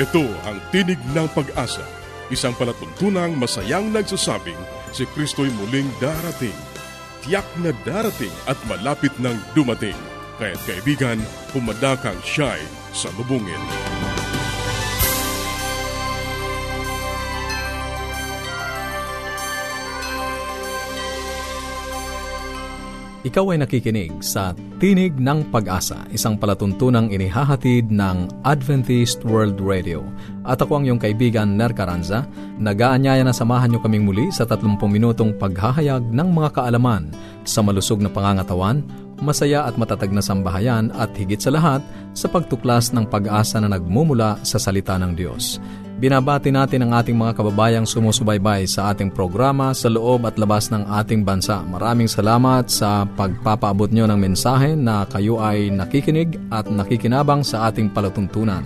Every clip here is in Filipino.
Ito ang tinig ng pag-asa, isang palatuntunang masayang nagsasabing si Kristo'y muling darating. Tiyak na darating at malapit nang dumating. Kaya't kaibigan, pumadakang siya'y sa lubungin. Ikaw ay nakikinig sa Tinig ng Pag-asa, isang palatuntunang inihahatid ng Adventist World Radio. At ako ang iyong kaibigan, Ner Caranza, nag-aanyaya na samahan niyo kaming muli sa 30 minutong paghahayag ng mga kaalaman sa malusog na pangangatawan, masaya at matatag na sambahayan at higit sa lahat sa pagtuklas ng pag-asa na nagmumula sa salita ng Diyos. Binabati natin ang ating mga kababayang sumusubaybay sa ating programa sa loob at labas ng ating bansa. Maraming salamat sa pagpapaabot nyo ng mensahe na kayo ay nakikinig at nakikinabang sa ating palatuntunan.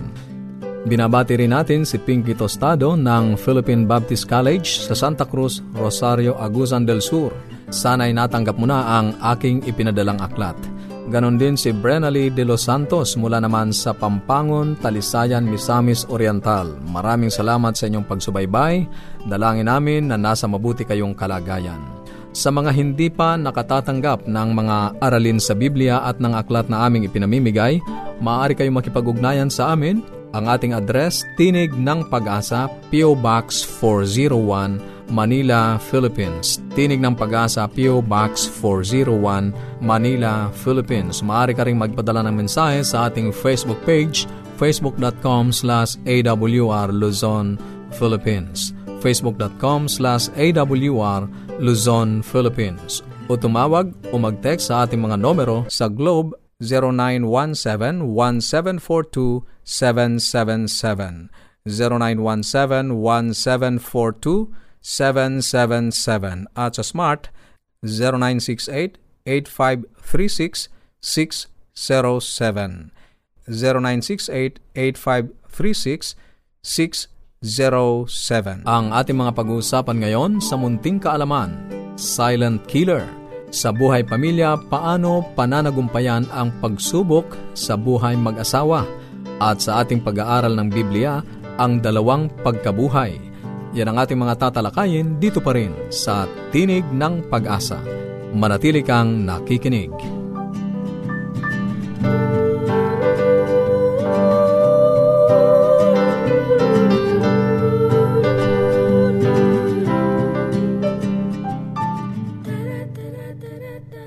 Binabati rin natin si Pinky Tostado ng Philippine Baptist College sa Santa Cruz, Rosario, Agusan del Sur. Sana'y natanggap mo na ang aking ipinadalang aklat. Ganon din si Brenally de los Santos mula naman sa Pampangon, Talisayan, Misamis Oriental. Maraming salamat sa inyong pagsubaybay. Dalangin namin na nasa mabuti kayong kalagayan. Sa mga hindi pa nakatatanggap ng mga aralin sa Biblia at ng aklat na aming ipinamimigay, maaari kayong makipag-ugnayan sa amin. Ang ating address, Tinig ng Pag-asa, P.O. Box 401, Manila, Philippines. Tinig ng Pag-asa, P.O. Box 401, Manila, Philippines. Maaari ka rin magpadala ng mensahe sa ating Facebook page, facebook.com slash awr Luzon, Philippines. facebook.com slash awr Luzon, Philippines. O tumawag o mag-text sa ating mga numero sa Globe 0917-1742-777. 0917-1742-777. 777 at sa Smart 0968-8536-607 0968-8536-607 Ang ating mga pag-uusapan ngayon sa munting kaalaman, Silent Killer. Sa buhay pamilya, paano pananagumpayan ang pagsubok sa buhay mag-asawa? At sa ating pag-aaral ng Biblia, ang dalawang pagkabuhay – yan ang ating mga tatalakayin dito pa rin sa Tinig ng Pag-asa. Manatili kang nakikinig.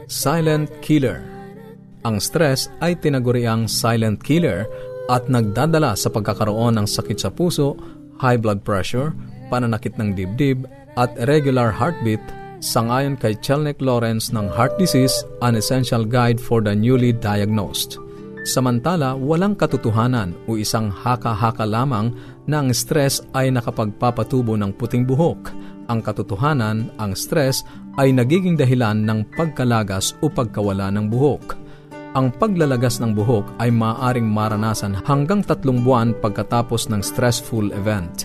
Silent Killer Ang stress ay tinaguriang silent killer at nagdadala sa pagkakaroon ng sakit sa puso, high blood pressure, pananakit ng dibdib, at irregular heartbeat sangayon kay Chelnick Lawrence ng Heart Disease, an essential guide for the newly diagnosed. Samantala, walang katotohanan o isang haka-haka lamang na ang stress ay nakapagpapatubo ng puting buhok. Ang katotohanan, ang stress ay nagiging dahilan ng pagkalagas o pagkawala ng buhok. Ang paglalagas ng buhok ay maaaring maranasan hanggang tatlong buwan pagkatapos ng stressful event.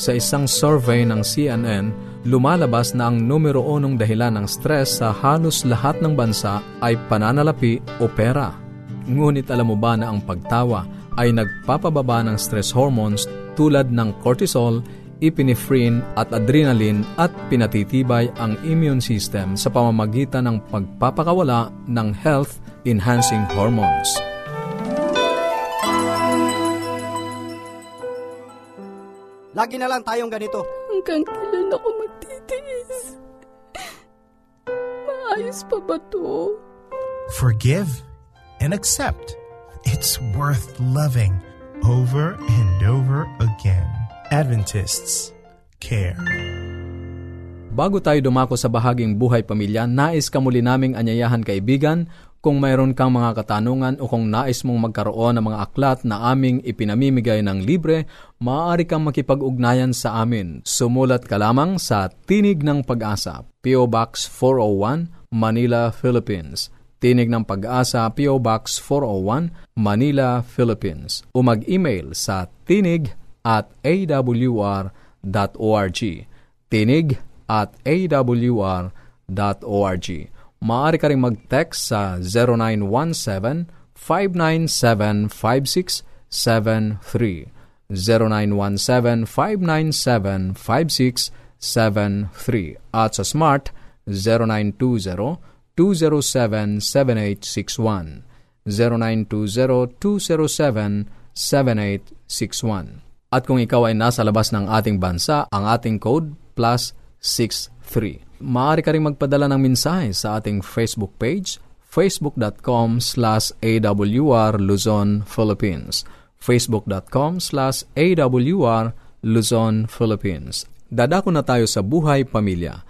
Sa isang survey ng CNN, lumalabas na ang numero unong dahilan ng stress sa halos lahat ng bansa ay pananalapi o pera. Ngunit alam mo ba na ang pagtawa ay nagpapababa ng stress hormones tulad ng cortisol, epinephrine at adrenaline at pinatitibay ang immune system sa pamamagitan ng pagpapakawala ng health-enhancing hormones. Lagi na lang tayong ganito. Hanggang kailan ako magtitiis? Maayos pa ba to? Forgive and accept. It's worth loving over and over again. Adventists care. Bago tayo dumako sa bahaging buhay pamilya, nais ka muli naming anyayahan kaibigan kung mayroon kang mga katanungan o kung nais mong magkaroon ng mga aklat na aming ipinamimigay ng libre, maaari kang makipag-ugnayan sa amin. Sumulat ka lamang sa Tinig ng Pag-asa, P.O. Box 401, Manila, Philippines. Tinig ng Pag-asa, P.O. Box 401, Manila, Philippines. O mag-email sa tinig at awr.org. Tinig at awr.org maaari ka rin mag-text sa 0917-597-5673. 0917-597-5673 at sa Smart 0920-207-7861 0920-207-7861 At kung ikaw ay nasa labas ng ating bansa, ang ating code plus 63. Maaari ka rin magpadala ng mensahe sa ating Facebook page, facebook.com slash awr Luzon, Philippines facebook.com slash awr Luzon, Philippines. Dadako na tayo sa buhay pamilya.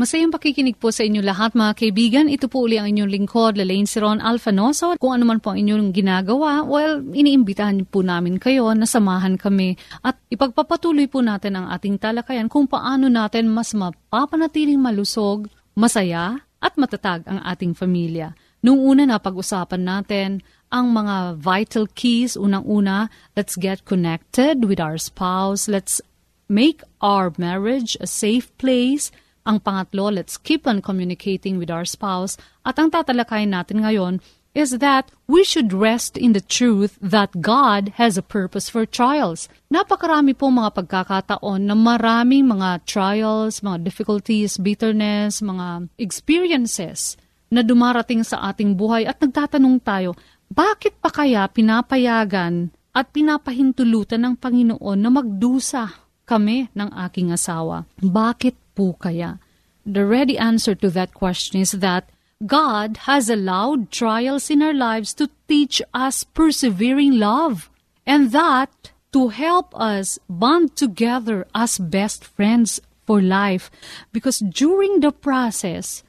Masayang pakikinig po sa inyo lahat mga kaibigan. Ito po uli ang inyong lingkod, Lalaine Siron Alfanoso. Kung ano man po ang inyong ginagawa, well, iniimbitahan po namin kayo na samahan kami at ipagpapatuloy po natin ang ating talakayan kung paano natin mas mapapanatiling malusog, masaya, at matatag ang ating pamilya. Noong una na pag-usapan natin ang mga vital keys. Unang-una, let's get connected with our spouse. Let's make our marriage a safe place. Ang pangatlo, let's keep on communicating with our spouse. At ang tatalakayin natin ngayon is that we should rest in the truth that God has a purpose for trials. Napakarami po mga pagkakataon na maraming mga trials, mga difficulties, bitterness, mga experiences na dumarating sa ating buhay at nagtatanong tayo, bakit pa kaya pinapayagan at pinapahintulutan ng Panginoon na magdusa kami ng aking asawa? Bakit po kaya? The ready answer to that question is that God has allowed trials in our lives to teach us persevering love and that to help us bond together as best friends for life. Because during the process,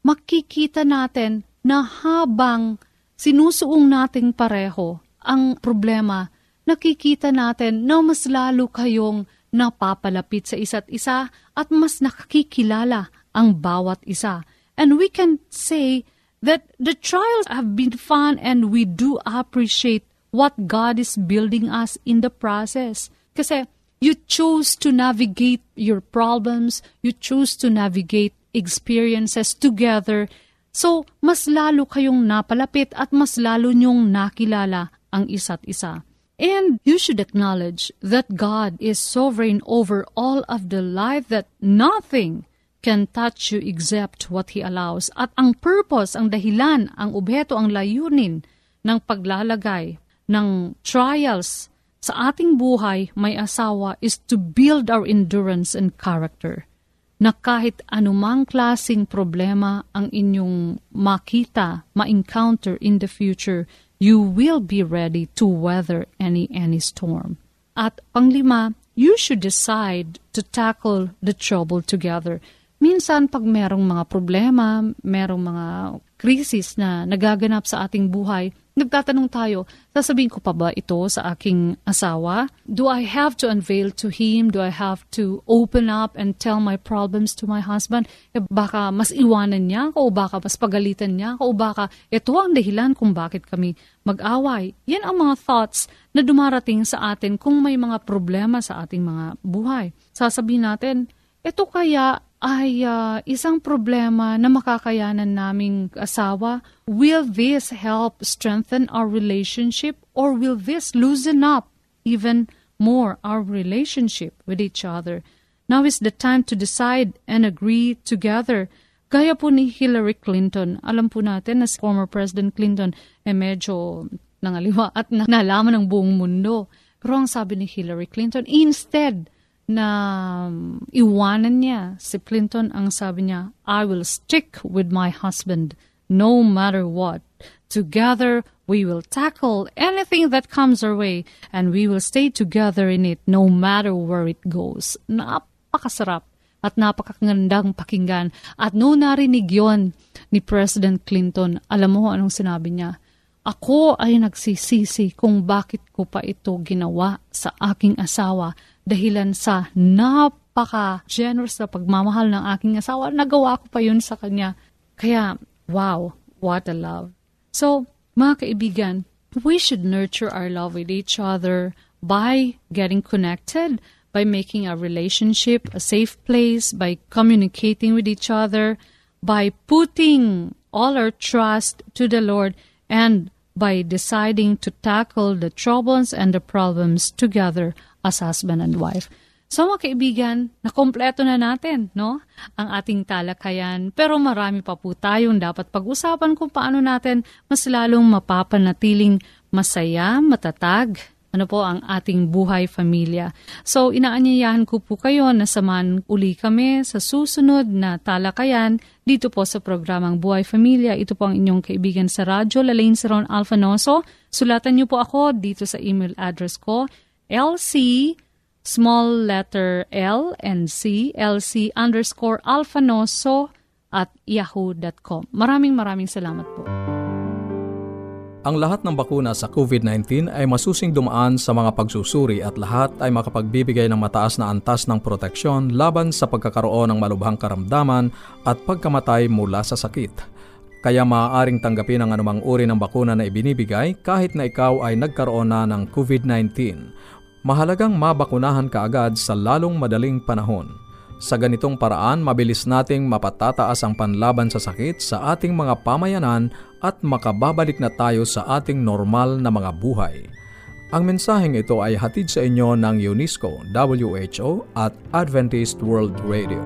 makikita natin na habang sinusuong nating pareho ang problema, nakikita natin na mas lalo kayong napapalapit sa isa't isa at mas nakakikilala ang bawat isa. And we can say that the trials have been fun and we do appreciate what God is building us in the process. Kasi you choose to navigate your problems, you choose to navigate experiences together So, mas lalo kayong napalapit at mas lalo niyong nakilala ang isa't isa. And you should acknowledge that God is sovereign over all of the life that nothing can touch you except what He allows. At ang purpose, ang dahilan, ang obheto, ang layunin ng paglalagay ng trials sa ating buhay may asawa is to build our endurance and character na kahit anumang klasing problema ang inyong makita, ma-encounter in the future, you will be ready to weather any any storm. At panglima, you should decide to tackle the trouble together. Minsan pag merong mga problema, merong mga krisis na nagaganap sa ating buhay, Nagtatanong tayo, sasabihin ko pa ba ito sa aking asawa? Do I have to unveil to him? Do I have to open up and tell my problems to my husband? E baka mas iwanan niya ako o baka mas pagalitan niya ako o baka ito ang dahilan kung bakit kami mag-away. Yan ang mga thoughts na dumarating sa atin kung may mga problema sa ating mga buhay. Sasabihin natin, ito kaya ay uh, isang problema na makakayanan naming asawa, will this help strengthen our relationship or will this loosen up even more our relationship with each other? Now is the time to decide and agree together. Gaya po ni Hillary Clinton, alam po natin na si former President Clinton eh medyo nangaliwa at nalaman ng buong mundo. Pero ang sabi ni Hillary Clinton, instead na um, iwanan niya si Clinton ang sabi niya, I will stick with my husband no matter what. Together, we will tackle anything that comes our way and we will stay together in it no matter where it goes. Napakasarap at napakagandang pakinggan. At noon narinig yon ni President Clinton, alam mo anong sinabi niya? Ako ay nagsisisi kung bakit ko pa ito ginawa sa aking asawa dahilan sa napaka-generous na pagmamahal ng aking asawa. Nagawa ko pa yun sa kanya. Kaya, wow, what a love. So, mga kaibigan, we should nurture our love with each other by getting connected, by making our relationship a safe place, by communicating with each other, by putting all our trust to the Lord, and by deciding to tackle the troubles and the problems together as husband and wife. So mga kaibigan, nakompleto na natin, no? Ang ating talakayan. Pero marami pa po tayong dapat pag-usapan kung paano natin mas lalong mapapanatiling masaya, matatag, ano po ang ating buhay pamilya. So inaanyayahan ko po kayo na samahan uli kami sa susunod na talakayan dito po sa programang Buhay Pamilya. Ito po ang inyong kaibigan sa radyo, Lalaine Saron Alfanoso. Sulatan niyo po ako dito sa email address ko, lc small letter L and C, LC underscore alfanoso at yahoo.com. Maraming maraming salamat po. Ang lahat ng bakuna sa COVID-19 ay masusing dumaan sa mga pagsusuri at lahat ay makapagbibigay ng mataas na antas ng proteksyon laban sa pagkakaroon ng malubhang karamdaman at pagkamatay mula sa sakit. Kaya maaaring tanggapin ang anumang uri ng bakuna na ibinibigay kahit na ikaw ay nagkaroon na ng COVID-19. Mahalagang mabakunahan ka agad sa lalong madaling panahon. Sa ganitong paraan, mabilis nating mapatataas ang panlaban sa sakit sa ating mga pamayanan at makababalik na tayo sa ating normal na mga buhay. Ang mensaheng ito ay hatid sa inyo ng UNESCO, WHO at Adventist World Radio.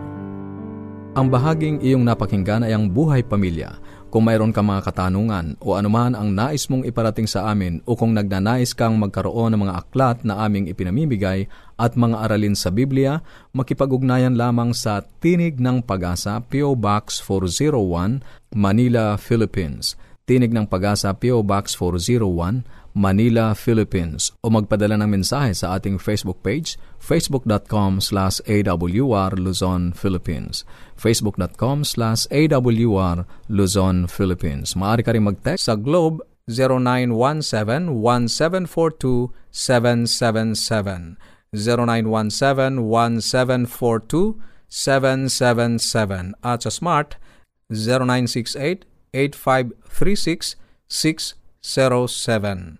Ang bahaging iyong napakinggan ay ang buhay pamilya. Kung mayroon ka mga katanungan o anuman ang nais mong iparating sa amin o kung nagnanais kang magkaroon ng mga aklat na aming ipinamimigay at mga aralin sa Biblia, makipag-ugnayan lamang sa Tinig ng Pag-asa, P.O. Box 401, Manila, Philippines. Tinig ng Pag-asa, P.O. Box 401, Manila, Philippines. O magpadala ng mensahe sa ating Facebook page, facebook.com slash awr Luzon, Philippines facebook.com slash awr Luzon, Philippines. Maaari ka rin mag-text sa Globe 0917-1742-777 0917-1742-777 at sa Smart 0968-8536-607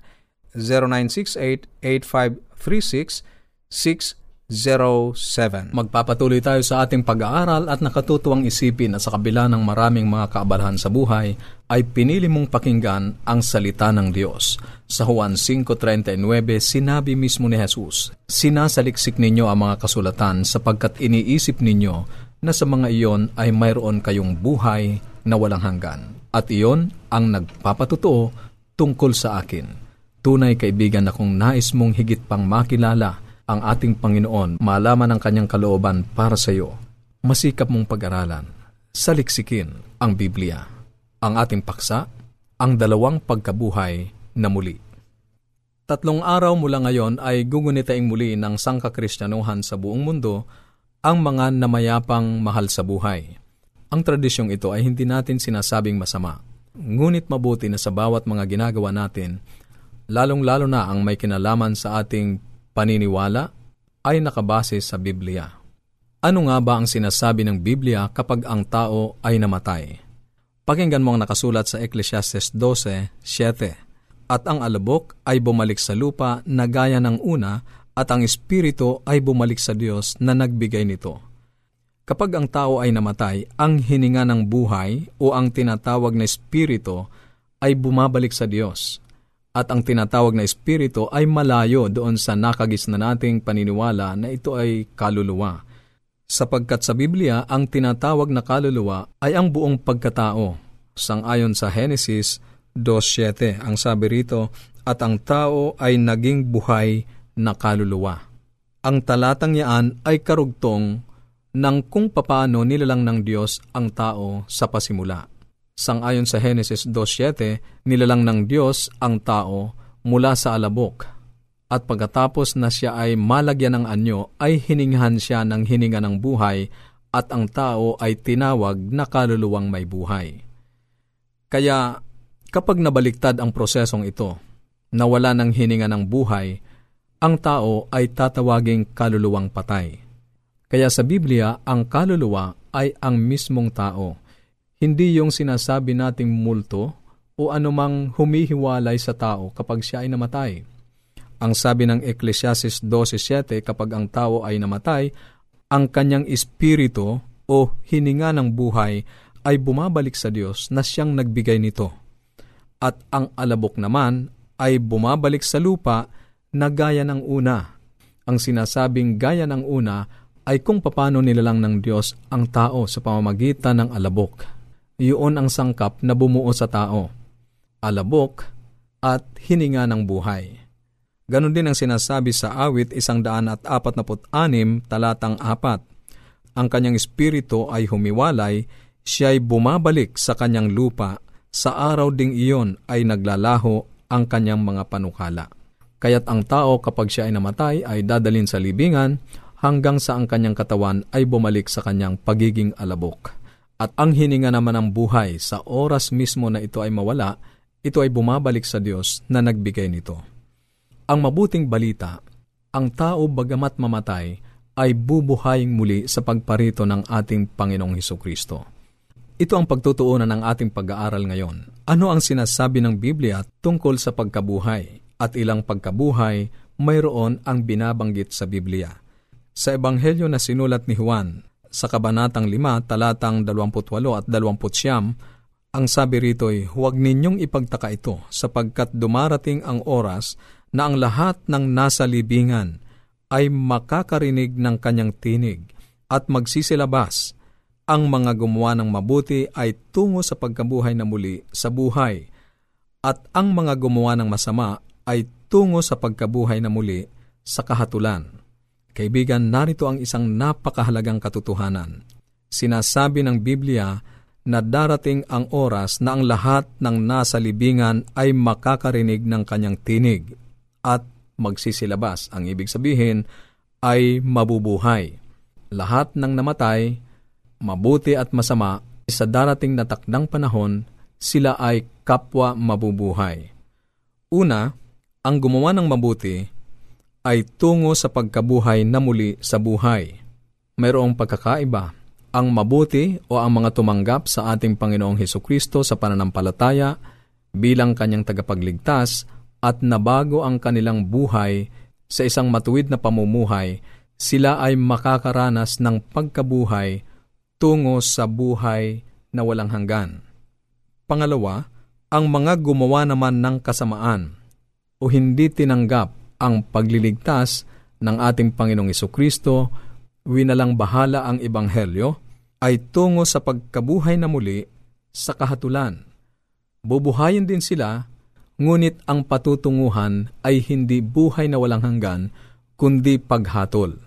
0968-8536-607 0917. Magpapatuloy tayo sa ating pag-aaral at nakatutuwang isipin na sa kabila ng maraming mga kaabalahan sa buhay, ay pinili mong pakinggan ang salita ng Diyos. Sa Juan 5.39, sinabi mismo ni Jesus, Sinasaliksik ninyo ang mga kasulatan sapagkat iniisip ninyo na sa mga iyon ay mayroon kayong buhay na walang hanggan. At iyon ang nagpapatutuo tungkol sa akin. Tunay kaibigan akong nais mong higit pang makilala ang ating Panginoon, malaman ang kanyang kalooban para sa iyo. Masikap mong pag-aralan, saliksikin ang Biblia, ang ating paksa, ang dalawang pagkabuhay na muli. Tatlong araw mula ngayon ay gugunitain muli ng sangkakristyanuhan sa buong mundo ang mga namayapang mahal sa buhay. Ang tradisyong ito ay hindi natin sinasabing masama, ngunit mabuti na sa bawat mga ginagawa natin, lalong-lalo na ang may kinalaman sa ating paniniwala ay nakabase sa Biblia. Ano nga ba ang sinasabi ng Biblia kapag ang tao ay namatay? Pakinggan mo ang nakasulat sa Ecclesiastes 12:7. At ang alabok ay bumalik sa lupa na gaya ng una at ang espiritu ay bumalik sa Diyos na nagbigay nito. Kapag ang tao ay namatay, ang hininga ng buhay o ang tinatawag na espiritu ay bumabalik sa Diyos at ang tinatawag na espiritu ay malayo doon sa nakagis na nating paniniwala na ito ay kaluluwa. Sapagkat sa Biblia, ang tinatawag na kaluluwa ay ang buong pagkatao. Sangayon sa Genesis 2.7, ang sabi rito, at ang tao ay naging buhay na kaluluwa. Ang talatang yaan ay karugtong ng kung papaano nilalang ng Diyos ang tao sa pasimula. Sangayon sa Genesis 2.7, nilalang ng Diyos ang tao mula sa alabok. At pagkatapos na siya ay malagyan ng anyo, ay hiningahan siya ng hininga ng buhay at ang tao ay tinawag na kaluluwang may buhay. Kaya kapag nabaliktad ang prosesong ito, nawala ng hininga ng buhay, ang tao ay tatawaging kaluluwang patay. Kaya sa Biblia, ang kaluluwa ay ang mismong tao hindi yung sinasabi nating multo o anumang humihiwalay sa tao kapag siya ay namatay. Ang sabi ng Ecclesiastes 12.7 kapag ang tao ay namatay, ang kanyang espiritu o hininga ng buhay ay bumabalik sa Diyos na siyang nagbigay nito. at ang alabok naman ay bumabalik sa lupa na gaya ng una. Ang sinasabing gaya ng una ay kung papano nilalang ng Diyos ang tao sa pamamagitan ng alabok. Iyon ang sangkap na bumuo sa tao. Alabok at hininga ng buhay. Ganon din ang sinasabi sa awit isang daan at apat anim talatang apat. Ang kanyang espiritu ay humiwalay, siya ay bumabalik sa kanyang lupa, sa araw ding iyon ay naglalaho ang kanyang mga panukala. Kaya't ang tao kapag siya ay namatay ay dadalin sa libingan hanggang sa ang kanyang katawan ay bumalik sa kanyang pagiging alabok. At ang hininga naman ng buhay sa oras mismo na ito ay mawala, ito ay bumabalik sa Diyos na nagbigay nito. Ang mabuting balita, ang tao bagamat mamatay ay bubuhaying muli sa pagparito ng ating Panginoong Heso Kristo. Ito ang pagtutuunan ng ating pag-aaral ngayon. Ano ang sinasabi ng Biblia tungkol sa pagkabuhay at ilang pagkabuhay mayroon ang binabanggit sa Biblia. Sa Ebanghelyo na sinulat ni Juan, sa Kabanatang 5, talatang 28 at 29, ang sabi rito'y, huwag ninyong ipagtaka ito sapagkat dumarating ang oras na ang lahat ng nasa libingan ay makakarinig ng kanyang tinig at magsisilabas. Ang mga gumawa ng mabuti ay tungo sa pagkabuhay na muli sa buhay, at ang mga gumawa ng masama ay tungo sa pagkabuhay na muli sa kahatulan. Kaibigan, narito ang isang napakahalagang katotohanan. Sinasabi ng Biblia na darating ang oras na ang lahat ng nasa libingan ay makakarinig ng kanyang tinig at magsisilabas. Ang ibig sabihin ay mabubuhay. Lahat ng namatay, mabuti at masama, sa darating na takdang panahon, sila ay kapwa mabubuhay. Una, ang gumawa ng mabuti ay tungo sa pagkabuhay na muli sa buhay. Mayroong pagkakaiba. Ang mabuti o ang mga tumanggap sa ating Panginoong Heso Kristo sa pananampalataya bilang kanyang tagapagligtas at nabago ang kanilang buhay sa isang matuwid na pamumuhay, sila ay makakaranas ng pagkabuhay tungo sa buhay na walang hanggan. Pangalawa, ang mga gumawa naman ng kasamaan o hindi tinanggap ang pagliligtas ng ating Panginoong Kristo, winalang bahala ang Ebanghelyo, ay tungo sa pagkabuhay na muli sa kahatulan. Bubuhayin din sila ngunit ang patutunguhan ay hindi buhay na walang hanggan, kundi paghatol.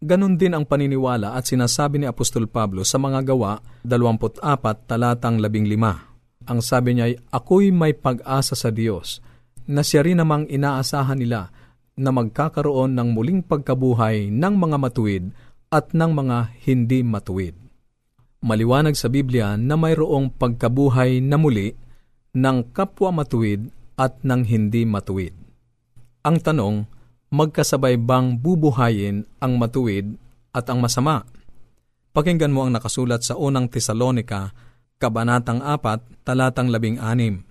Ganon din ang paniniwala at sinasabi ni Apostol Pablo sa mga gawa 24 talatang 15. Ang sabi niya ay, Ako'y may pag-asa sa Diyos, na siya rin namang inaasahan nila na magkakaroon ng muling pagkabuhay ng mga matuwid at ng mga hindi matuwid. Maliwanag sa Biblia na mayroong pagkabuhay na muli ng kapwa matuwid at ng hindi matuwid. Ang tanong, magkasabay bang bubuhayin ang matuwid at ang masama? Pakinggan mo ang nakasulat sa unang Tesalonika, Kabanatang 4, Talatang 16.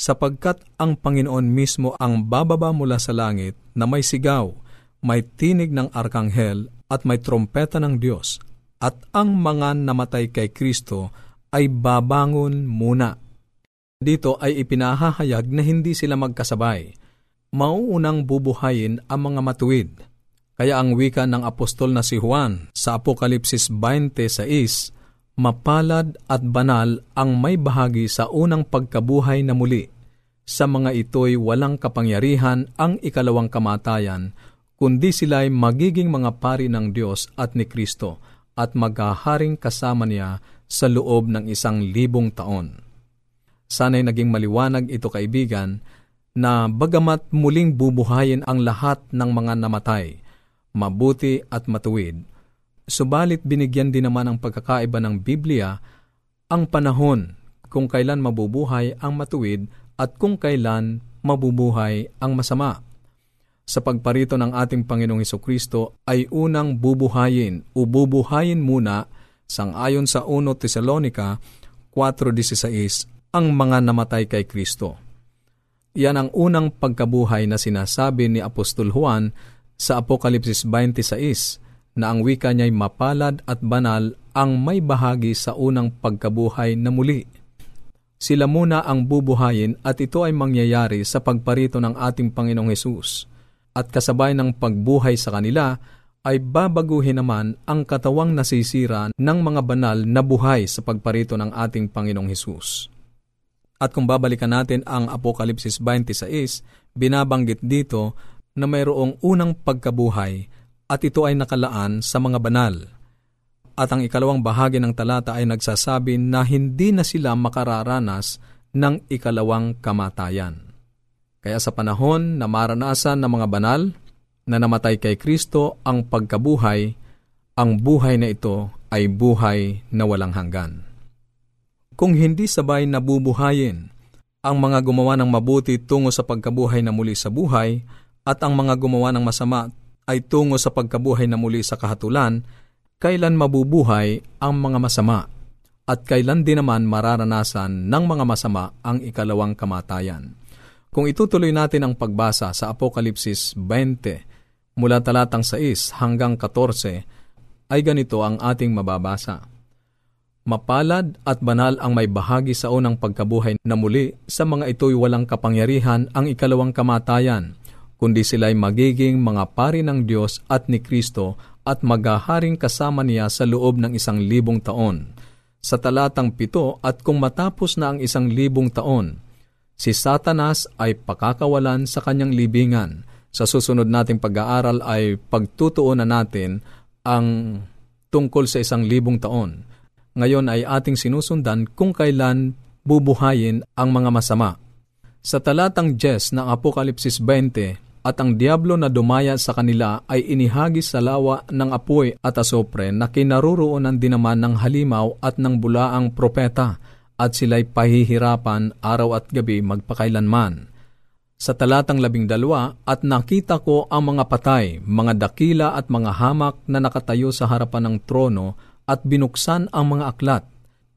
Sapagkat ang Panginoon mismo ang bababa mula sa langit na may sigaw, may tinig ng arkanghel at may trompeta ng Diyos, at ang mga namatay kay Kristo ay babangon muna dito ay ipinahahayag na hindi sila magkasabay. Mauunang bubuhayin ang mga matuwid. Kaya ang wika ng apostol na si Juan sa Apokalipsis 26, mapalad at banal ang may bahagi sa unang pagkabuhay na muli. Sa mga ito'y walang kapangyarihan ang ikalawang kamatayan, kundi sila'y magiging mga pari ng Diyos at ni Kristo at maghaharing kasama niya sa loob ng isang libong taon. Sana'y naging maliwanag ito kaibigan na bagamat muling bubuhayin ang lahat ng mga namatay, mabuti at matuwid, subalit binigyan din naman ang pagkakaiba ng Biblia ang panahon kung kailan mabubuhay ang matuwid at kung kailan mabubuhay ang masama. Sa pagparito ng ating Panginoong Kristo ay unang bubuhayin o bubuhayin muna sangayon sa 1 Tesalonika 4.16 ang mga namatay kay Kristo. Yan ang unang pagkabuhay na sinasabi ni Apostol Juan sa Apokalipsis 26 na ang wika niya'y mapalad at banal ang may bahagi sa unang pagkabuhay na muli. Sila muna ang bubuhayin at ito ay mangyayari sa pagparito ng ating Panginoong Hesus. At kasabay ng pagbuhay sa kanila, ay babaguhin naman ang katawang nasisira ng mga banal na buhay sa pagparito ng ating Panginoong Hesus. At kung babalikan natin ang Apokalipsis 26, binabanggit dito na mayroong unang pagkabuhay at ito ay nakalaan sa mga banal. At ang ikalawang bahagi ng talata ay nagsasabi na hindi na sila makararanas ng ikalawang kamatayan. Kaya sa panahon na maranasan ng mga banal na namatay kay Kristo ang pagkabuhay, ang buhay na ito ay buhay na walang hanggan. Kung hindi sabay nabubuhayin ang mga gumawa ng mabuti tungo sa pagkabuhay na muli sa buhay at ang mga gumawa ng masama ay tungo sa pagkabuhay na muli sa kahatulan, kailan mabubuhay ang mga masama at kailan din naman mararanasan ng mga masama ang ikalawang kamatayan. Kung itutuloy natin ang pagbasa sa Apokalipsis 20 mula talatang 6 hanggang 14, ay ganito ang ating mababasa. Mapalad at banal ang may bahagi sa unang pagkabuhay na muli sa mga ito'y walang kapangyarihan ang ikalawang kamatayan, kundi sila'y magiging mga pari ng Diyos at ni Kristo at maghaharing kasama niya sa loob ng isang libong taon. Sa talatang pito at kung matapos na ang isang libong taon, si Satanas ay pakakawalan sa kanyang libingan. Sa susunod nating pag-aaral ay pagtutuunan natin ang tungkol sa isang libong taon. Ngayon ay ating sinusundan kung kailan bubuhayin ang mga masama. Sa talatang 10 ng Apokalipsis 20, at ang diablo na dumaya sa kanila ay inihagis sa lawa ng apoy at asopre na kinaruroonan din naman ng halimaw at ng bulaang propeta at sila'y pahihirapan araw at gabi magpakailanman. Sa talatang labing dalawa, at nakita ko ang mga patay, mga dakila at mga hamak na nakatayo sa harapan ng trono at binuksan ang mga aklat.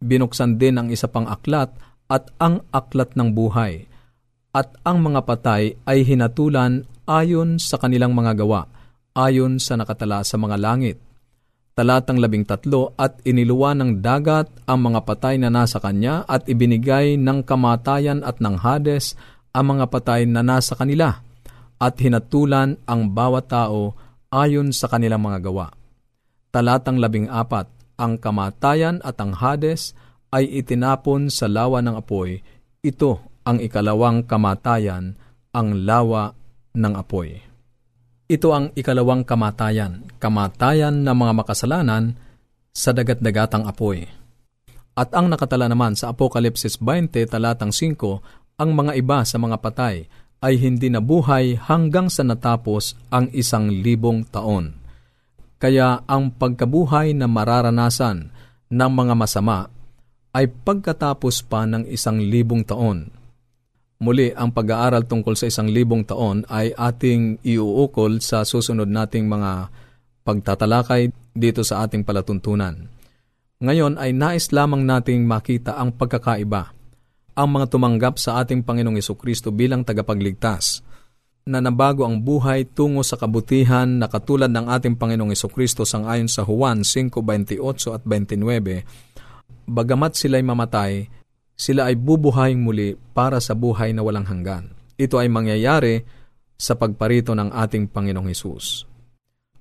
Binuksan din ang isa pang aklat at ang aklat ng buhay. At ang mga patay ay hinatulan ayon sa kanilang mga gawa, ayon sa nakatala sa mga langit. Talatang labing tatlo, at iniluwa ng dagat ang mga patay na nasa kanya at ibinigay ng kamatayan at ng Hades ang mga patay na nasa kanila at hinatulan ang bawat tao ayon sa kanilang mga gawa. Talatang labing apat, ang kamatayan at ang Hades ay itinapon sa lawa ng apoy. Ito ang ikalawang kamatayan, ang lawa ng apoy. Ito ang ikalawang kamatayan, kamatayan ng mga makasalanan sa dagat-dagatang apoy. At ang nakatala naman sa Apokalipsis 20 talatang 5, ang mga iba sa mga patay ay hindi nabuhay hanggang sa natapos ang isang libong taon. Kaya ang pagkabuhay na mararanasan ng mga masama ay pagkatapos pa ng isang libong taon Muli, ang pag-aaral tungkol sa isang libong taon ay ating iuukol sa susunod nating mga pagtatalakay dito sa ating palatuntunan. Ngayon ay nais lamang nating makita ang pagkakaiba, ang mga tumanggap sa ating Panginoong Kristo bilang tagapagligtas, na nabago ang buhay tungo sa kabutihan na katulad ng ating Panginoong Kristo sang ayon sa Juan 5.28 at 29, bagamat sila'y mamatay, sila ay bubuhayin muli para sa buhay na walang hanggan. Ito ay mangyayari sa pagparito ng ating Panginoong Hesus.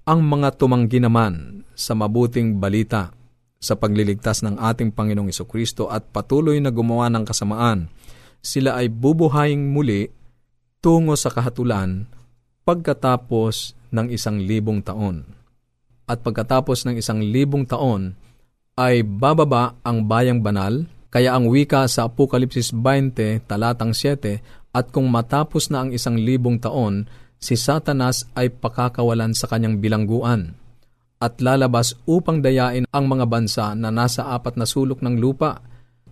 Ang mga tumanggi naman sa mabuting balita sa pagliligtas ng ating Panginoong Kristo at patuloy na gumawa ng kasamaan, sila ay bubuhayin muli tungo sa kahatulan pagkatapos ng isang libong taon. At pagkatapos ng isang libong taon, ay bababa ang bayang banal kaya ang wika sa Apokalipsis 20 talatang 7 at kung matapos na ang isang libong taon, si Satanas ay pakakawalan sa kanyang bilangguan at lalabas upang dayain ang mga bansa na nasa apat na sulok ng lupa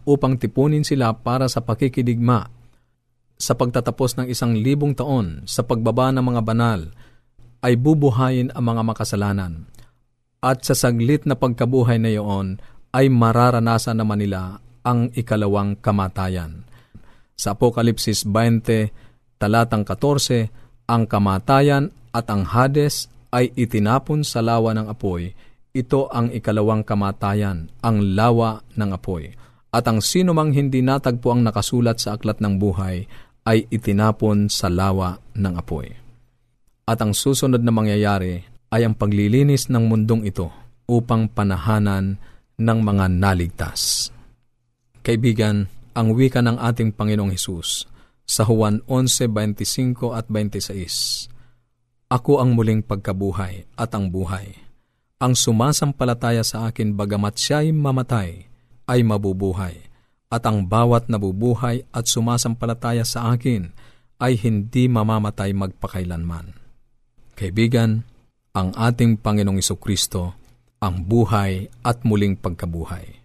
upang tipunin sila para sa pakikidigma. Sa pagtatapos ng isang libong taon sa pagbaba ng mga banal, ay bubuhayin ang mga makasalanan. At sa saglit na pagkabuhay na iyon, ay mararanasan naman nila ang ikalawang kamatayan. Sa Apokalipsis 20, talatang 14, ang kamatayan at ang Hades ay itinapon sa lawa ng apoy. Ito ang ikalawang kamatayan, ang lawa ng apoy. At ang sino mang hindi natagpo ang nakasulat sa aklat ng buhay ay itinapon sa lawa ng apoy. At ang susunod na mangyayari ay ang paglilinis ng mundong ito upang panahanan ng mga naligtas. Kaibigan, ang wika ng ating Panginoong Hesus sa Juan 11:25 at 26. Ako ang muling pagkabuhay at ang buhay. Ang sumasampalataya sa akin bagamat siya'y mamatay, ay mabubuhay. At ang bawat nabubuhay at sumasampalataya sa akin ay hindi mamamatay magpakailanman. Kaibigan, ang ating Panginoong Kristo ang buhay at muling pagkabuhay.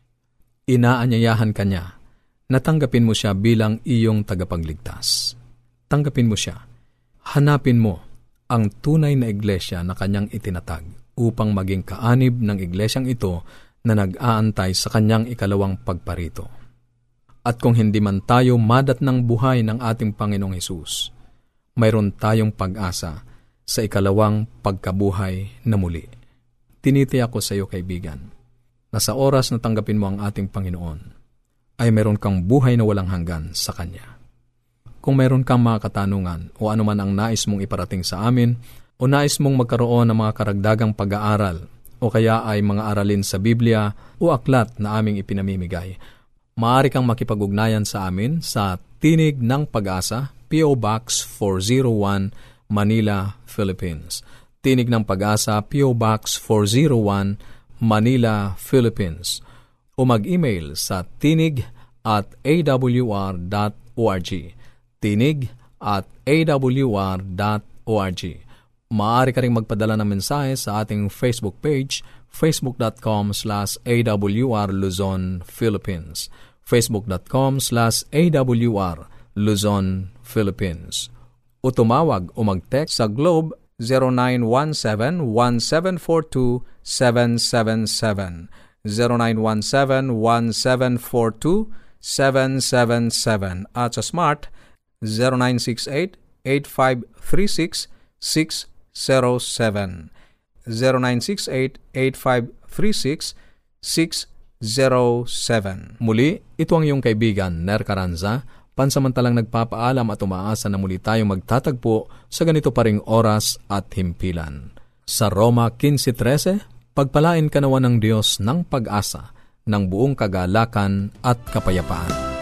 Inaanyayahan ka niya na tanggapin mo siya bilang iyong tagapagligtas. Tanggapin mo siya. Hanapin mo ang tunay na iglesia na kanyang itinatag upang maging kaanib ng iglesyang ito na nag-aantay sa kanyang ikalawang pagparito. At kung hindi man tayo madat ng buhay ng ating Panginoong Hesus, mayroon tayong pag-asa sa ikalawang pagkabuhay na muli. Tinitiyak ko sa iyo, kaibigan, na sa oras na tanggapin mo ang ating Panginoon, ay meron kang buhay na walang hanggan sa Kanya. Kung mayroon kang mga katanungan o anuman ang nais mong iparating sa amin o nais mong magkaroon ng mga karagdagang pag-aaral o kaya ay mga aralin sa Biblia o aklat na aming ipinamimigay, maaari kang makipag-ugnayan sa amin sa Tinig ng Pag-asa, P.O. Box 401, Manila, Philippines. Tinig ng Pag-asa, P.O. Box 401, Manila, Philippines. O mag-email sa tinig at awr.org tinig at awr.org. Maaari ka rin magpadala ng mensahe sa ating Facebook page, facebook.com slash awr Luzon, Philippines. facebook.com slash awr Luzon, Philippines. O tumawag o mag-text sa Globe 0917-1742-777. 0917-1742-777 at sa Smart 0968-8536-607. 0968-8536-607. Muli, ito ang iyong kaibigan, Ner Caranza, pansamantalang nagpapaalam at umaasa na muli tayong magtatagpo sa ganito pa ring oras at himpilan. Sa Roma 15.13, pagpalain ka nawa ng Diyos ng pag-asa, ng buong kagalakan at kapayapaan.